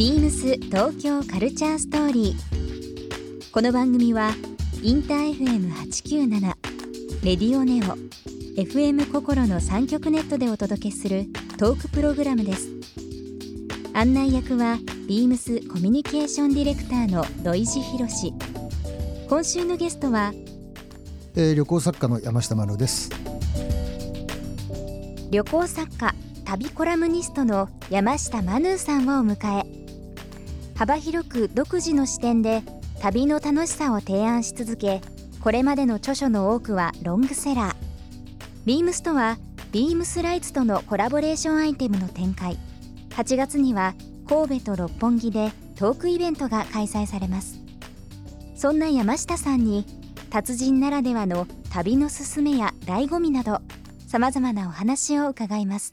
ビームス東京カルチャーストーリー。この番組はインター FM897 レディオネオ FM 心の三極ネットでお届けするトークプログラムです。案内役はビームスコミュニケーションディレクターの土井博志。今週のゲストはえー、旅行作家の山下真乃です旅行作家旅コラムニストの山下マヌーさんをお迎え幅広く独自の視点で旅の楽しさを提案し続けこれまでの著書の多くはロングセラー。ビームスとはビームスライツとのコラボレーションアイテムの展開。8月には神戸と六本木でトークイベントが開催されます。そんな山下さんに達人ならではの旅のすすめや醍醐味などさまざまなお話を伺います。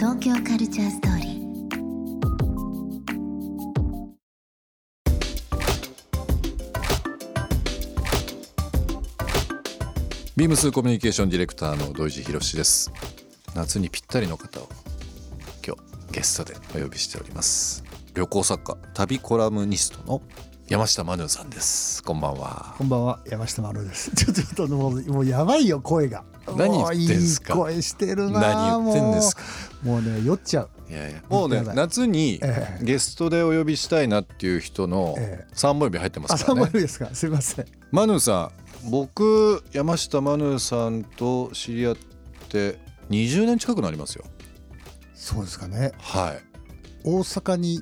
東京カルチャーストーリー。ビームスコミュニケーションディレクターの土井博志です。夏にぴったりの方を今日ゲストでお呼びしております。旅行作家旅コラムニストの山下マヌーさんです。こんばんは。こんばんは。山下真乃です。ちょちょっともうもうやばいよ声が。何言ってんすか？いい声してるな何言ってんですか？もう。ね酔っちゃう。いやいや。もうね夏にええ。ゲストでお呼びしたいなっていう人のええ。3本指入ってますからね。枚目ですか？すいません。マヌーさん僕山下マヌーさんと知り合って20年近くなりますよ。そうですかね。はい。大阪に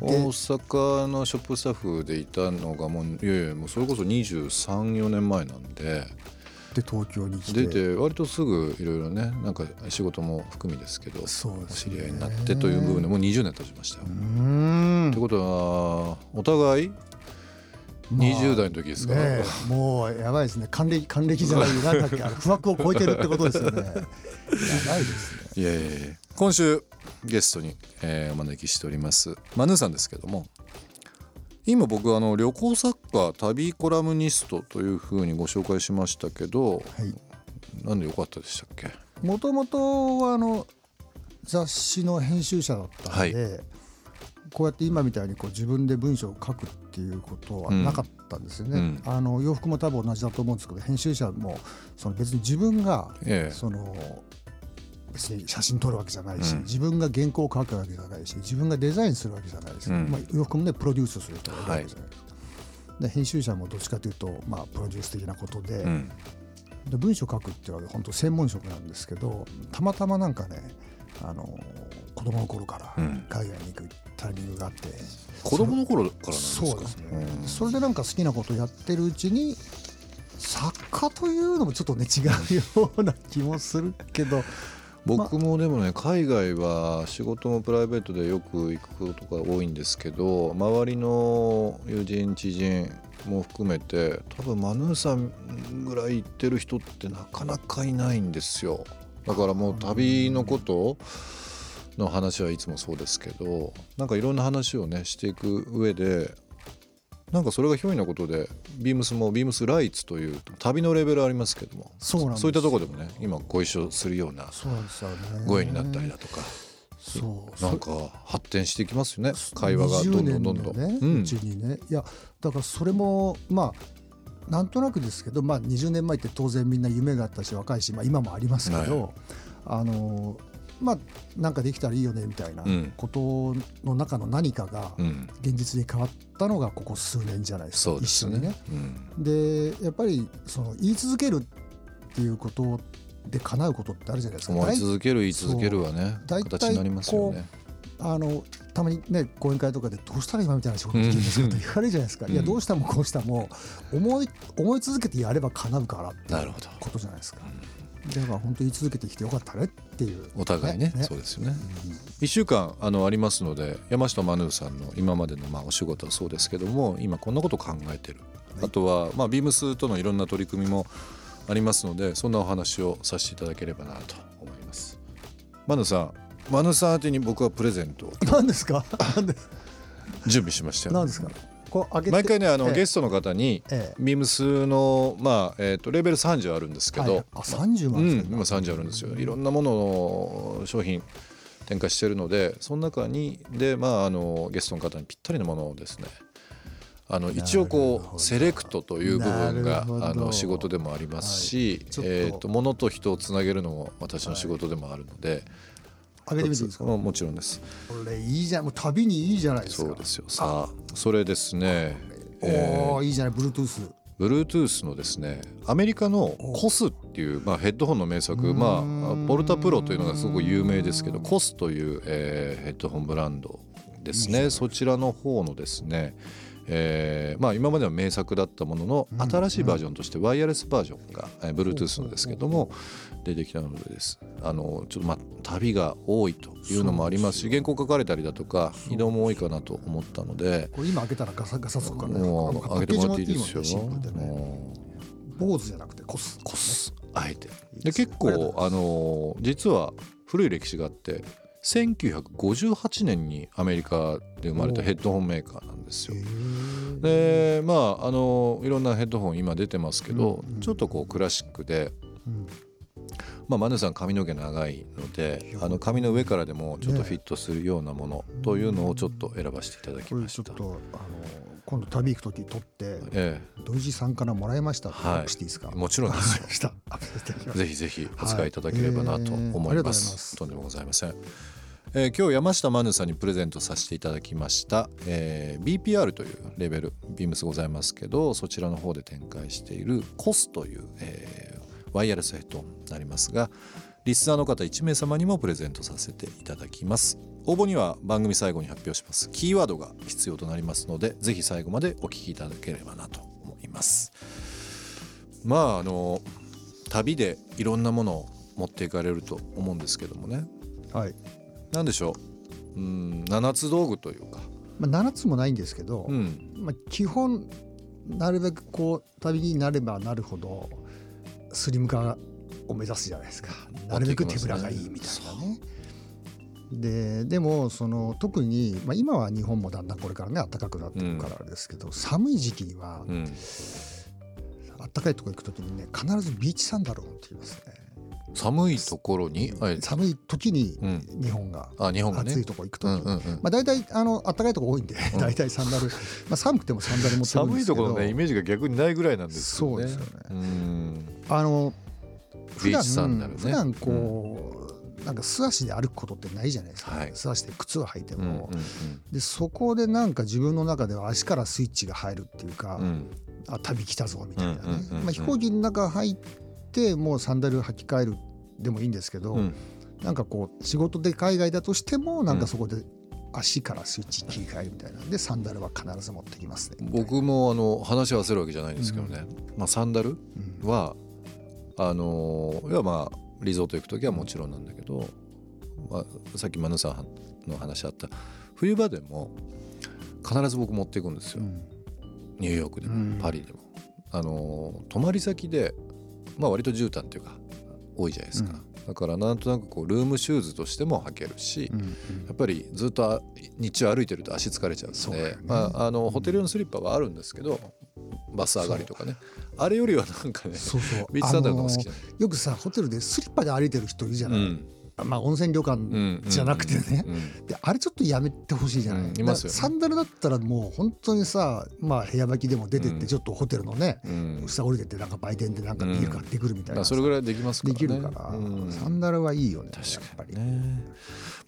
大阪のショップスタッフでいたのがもういやいやもうそれこそ234年前なんで。で東京に来て。出て割とすぐいろいろねなんか仕事も含みですけどそうですね。お知り合いになってという部分でもう20年経ちましたよ。ってことはお互いまあ20代の時ですか？ら、ねえもうやばいですね。還暦還暦じゃないなんだっけ不惑を超えてるってことですよね。やばいですね。いやいやいや。今週ゲストに、えーお招きしております。マヌーさんですけども今僕あの旅行作家旅コラムニストというふうにご紹介しましたけどはい。なんでよかったでしたっけ？もともとはあの雑誌の編集者だったんで、こうやって今みたいにこう自分で文章を書くっていうことはなかったんですよね。うん。あの洋服も多分同じだと思うんですけど編集者もその別に自分がええ。その別に写真撮るわけじゃないし、うん。自分が原稿を書くわけじゃないし自分がデザインするわけじゃないです、うん。まあ、洋服もねプロデュースする人がいるわけじゃないですか。で編集者もどっちかというと、まあ、プロデュース的なことで,、うん。で文章書くっていうのは本当専門職なんですけどたまたまなんかねあの子供の頃からうん。海外に行くタイミングがあって、子供の頃からなんですか？そうですね、うん。それでなんか好きなことをやってるうちに作家というのもちょっとね違うような気もするけど僕もでもね海外は仕事もプライベートでよく行くことが多いんですけど周りの友人知人も含めて多分マヌーさんぐらい行ってる人ってなかなかいないんですよ。だからもう旅のことの話はいつもそうですけどなんかいろんな話をねしていく上でなんかそれがひょいなことでビームスもビームスライツという旅のレベルありますけどもそうなんですそういったところでもね今ご一緒するようなご縁になったりだとか、そう。なんか発展していきますよね。会話がどんどんどんどん。20年のねうん。うちにね。いやだからそれもまあなんとなくですけど、まあ、20年前って当然みんな夢があったし若いし、まあ、今もありますけど、はい。あのまあなんかできたらいいよねみたいなうん。ことの中の何かがうん、現実に変わったのがここ数年じゃないですかそうですね。一緒にね。うん。でやっぱりその言い続けるっていうことで叶うことってあるじゃないですか。思い続ける言い続けるはね形になりますよね。あのたまにね講演会とかでどうしたら今みたいな仕事できるんですかって言われるじゃないですか、うん。いやどうしたもこうしたも思い思い続けてやれば叶うからってことじゃないですか。だから本当に続けてきてよかったねっていう。お互いねそうですよね、1週間あのありますので山下マヌーさんの今までのまあお仕事はそうですけども今こんなこと考えてる、あとはまあビームスとのいろんな取り組みもありますのでそんなお話をさせていただければなと思います。マヌさんマヌさん宛てに僕はプレゼントを。何ですか？準備しましたよ何ですか？こう毎回ねあの、ええ。ゲストの方に、ええ。ビームスの、まあえー、とレベル30あるんですけど、はい。あ30うん、万ですか今30あるんですよ。いろんなものの商品展開してるのでその中にで、まあ、あのゲストの方にぴったりのものをですね。あの一応こうセレクトという部分があの仕事でもありますし、ちょっと。えー、と物と人をつなげるのも私の仕事でもあるので、開けてみていいですか？ももちろんです。これいいじゃん。もう旅にいいじゃないですか。そうですよ。さあそれですね。おおいいじゃない。Bluetooth Bluetooth のですねアメリカのコスっていう、まあ、ヘッドホンの名作、まあ、ポルタプロというのがすごく有名ですけどコスという、えーヘッドホンブランドですね。そちらの方のですね、えーまあ、今までは名作だったものの新しいバージョンとしてワイヤレスバージョンが、えー Bluetooth のですけども出てきたのでです。あのちょっとまあ旅が多いというのもありますし原稿書かれたりだとか移動も多いかなと思ったのでこれ今開けたらガサガサつくからね。もうあの上げてもらっていいですよ。坊主じゃなくてコス。コス。あえて。で結構あの実は古い歴史があって1958年にアメリカで生まれたヘッドホンメーカーなんですよ。でまああのいろんなヘッドホン今出てますけど、うん。うんちょっとこうクラシックで、うん。まあ、マネさん髪の毛長いのであの髪の上からでもちょっとフィットするようなものというのをちょっと選ばせていただきました。ちょっとあの今度旅行く時撮ってえ土井さんからもらいましたはい。もちろんですよ。ぜひぜひお使いいただければなと思いはい。えーとんでもございません。えー今日山下マヌさんにプレゼントさせていただきました、えー BPR というレベルビームスございますけどそちらの方で展開している COS という、えーワイヤレスヘッドになりますがリスナーの方1名様にもプレゼントさせていただきます。応募には番組最後に発表します。キーワードが必要となりますのでぜひ最後までお聞きいただければなと思います。まああの旅でいろんなものを持っていかれると思うんですけどもね。はい。何でしょう？うん七つ道具というか、まあ7つもないんですけどうん、まあ基本なるべくこう旅になればなるほどスリム化を目指すじゃないですか。なるべく手ぶらがいいみたいなね。ででもその特に、まあ、今は日本もだんだんこれからね暖かくなってるからですけど、寒い時期にはうん、暖かいところ行く時にね必ずビーチサンダルを持ってきますね。寒いところに、はい。寒い時にうん。日本が、あ日本がね。暑いとこ行く時。に、うんうんうん。まあ、大体あの暖かいとこ多いんで、うん。大体サンダル、まあ、寒くてもサンダル持ってくるん寒いところのねイメージが逆にないぐらいなんですよね。そうですよね。うん。あの普段チサンダルね。普段こう、なんか素足で歩くことってないじゃないですか、はい。素足で靴を履いてうんうんも、でそこでなんか自分の中では足からスイッチが入るっていうか、うん。うんあ旅来たぞみたいなね、うんうんうんうん。まあ、飛行機の中入ってもうサンダル履き替えるでもいいんですけど、うん。なんかこう仕事で海外だとしてもなんかそこで足からスイッチ切り替えるみたいなでサンダルは必ず持ってきますね。僕もあの話し合わせるわけじゃないんですけどね、まあ、サンダルうん。はあの要はまあリゾート行く時はもちろんなんだけど、まあ、さっきマヌさんの話あった冬場でも必ず僕持っていくんですよ、うん。ニューヨークでも、うん。パリでも。あの泊まり先でまあ割と絨毯っていうか多いじゃないですか、だからなんとなくこうルームシューズとしても履けるし、うんやっぱりずっとあ日中歩いてると足疲れちゃうんで、ね。まあ、あのホテル用のスリッパはあるんですけどバス上がりとかね。あれよりはなんかねそうそう。ビーチサンダルの方が好きよくさホテルでスリッパで歩いてる人いるじゃない、うんまあ温泉旅館うんじゃなくてね、うん。うんであれちょっとやめてほしいじゃない、うんサンダルだったらもう本当にさまあ部屋履きでも出てっうん。てちょっとホテルのね、うん。下降りてってなんか売店でなんかビール買ってくるみたいなさ、まあそれぐらいできますからね。できるから、うん。サンダルはいいよねやっ確かぱり。にね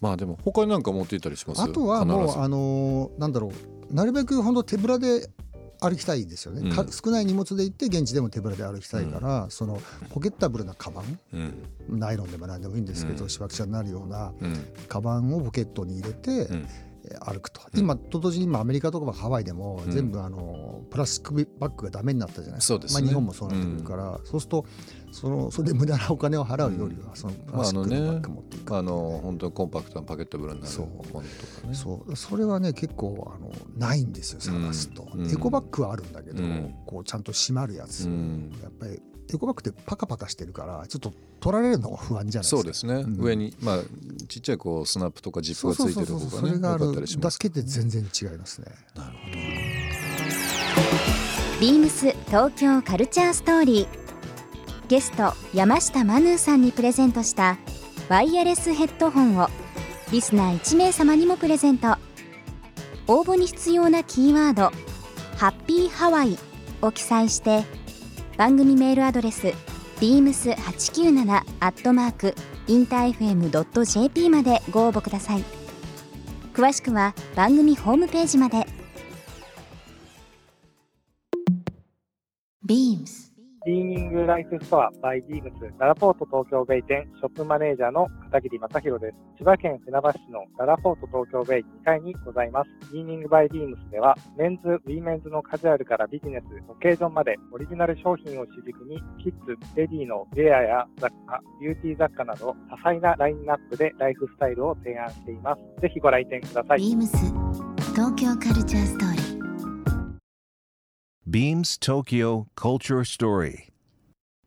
まあでも他になんか持っていったりします？あとはもうあのーなんだろう。なるべく本当手ぶらで歩きたいですよね、かうん。少ない荷物で行って現地でも手ぶらで歩きたいから、そのポケッタブルなカバンうん。ナイロンでも何でもいいんですけど、うん。しわくちゃになるようなうん。カバンをポケットに入れて、歩くと。今と同時に今アメリカとかハワイでもうん。全部あのプラスチックバッグがダメになったじゃないですか。そうですね。まあ、日本もそうなってくるから、そうするとそのそれで無駄なお金を払うよりはそのプラスチックのバッグ持っていくあの本当にコンパクトなパケットブルになるそう。ものとかね。そう。それはね結構あのないんですよ探すと、うん。エコバッグはあるんだけど、うん。こうちゃんと閉まるやつ、うん。やっぱりエコバッグってパカパカしてるからちょっと取られるのが不安じゃないですか。そうですね、うん。上にまあちっちゃいこうスナップとかジップがついてる方そがねれがある良かったりします。だけで全然違いますね。なるほビームス東京カルチャーストーリー。ゲスト山下マヌーさんにプレゼントしたワイヤレスヘッドホンをリスナー1名様にもプレゼント。応募に必要なキーワード「ハッピーハワイ」を記載して番組メールアドレス beams897 アットマークインター FM.jp までご応募ください。詳しくは番組ホームページまで。ライフストアバイビームスララポート東京ベイ店ショップマネージャーの片桐正宏です。千葉県船橋市のララポート東京ベイ2階にございます。クリーニングバイビームスではメンズ、ウィメンズのカジュアルからビジネス、オケージョンまでオリジナル商品を主軸にキッズ、レディーのウェアや雑貨、ビューティー雑貨など多彩なラインナップでライフスタイルを提案しています。ぜひご来店ください。ビームス東京カルチャーストーリー Beams Tokyo Culture Story.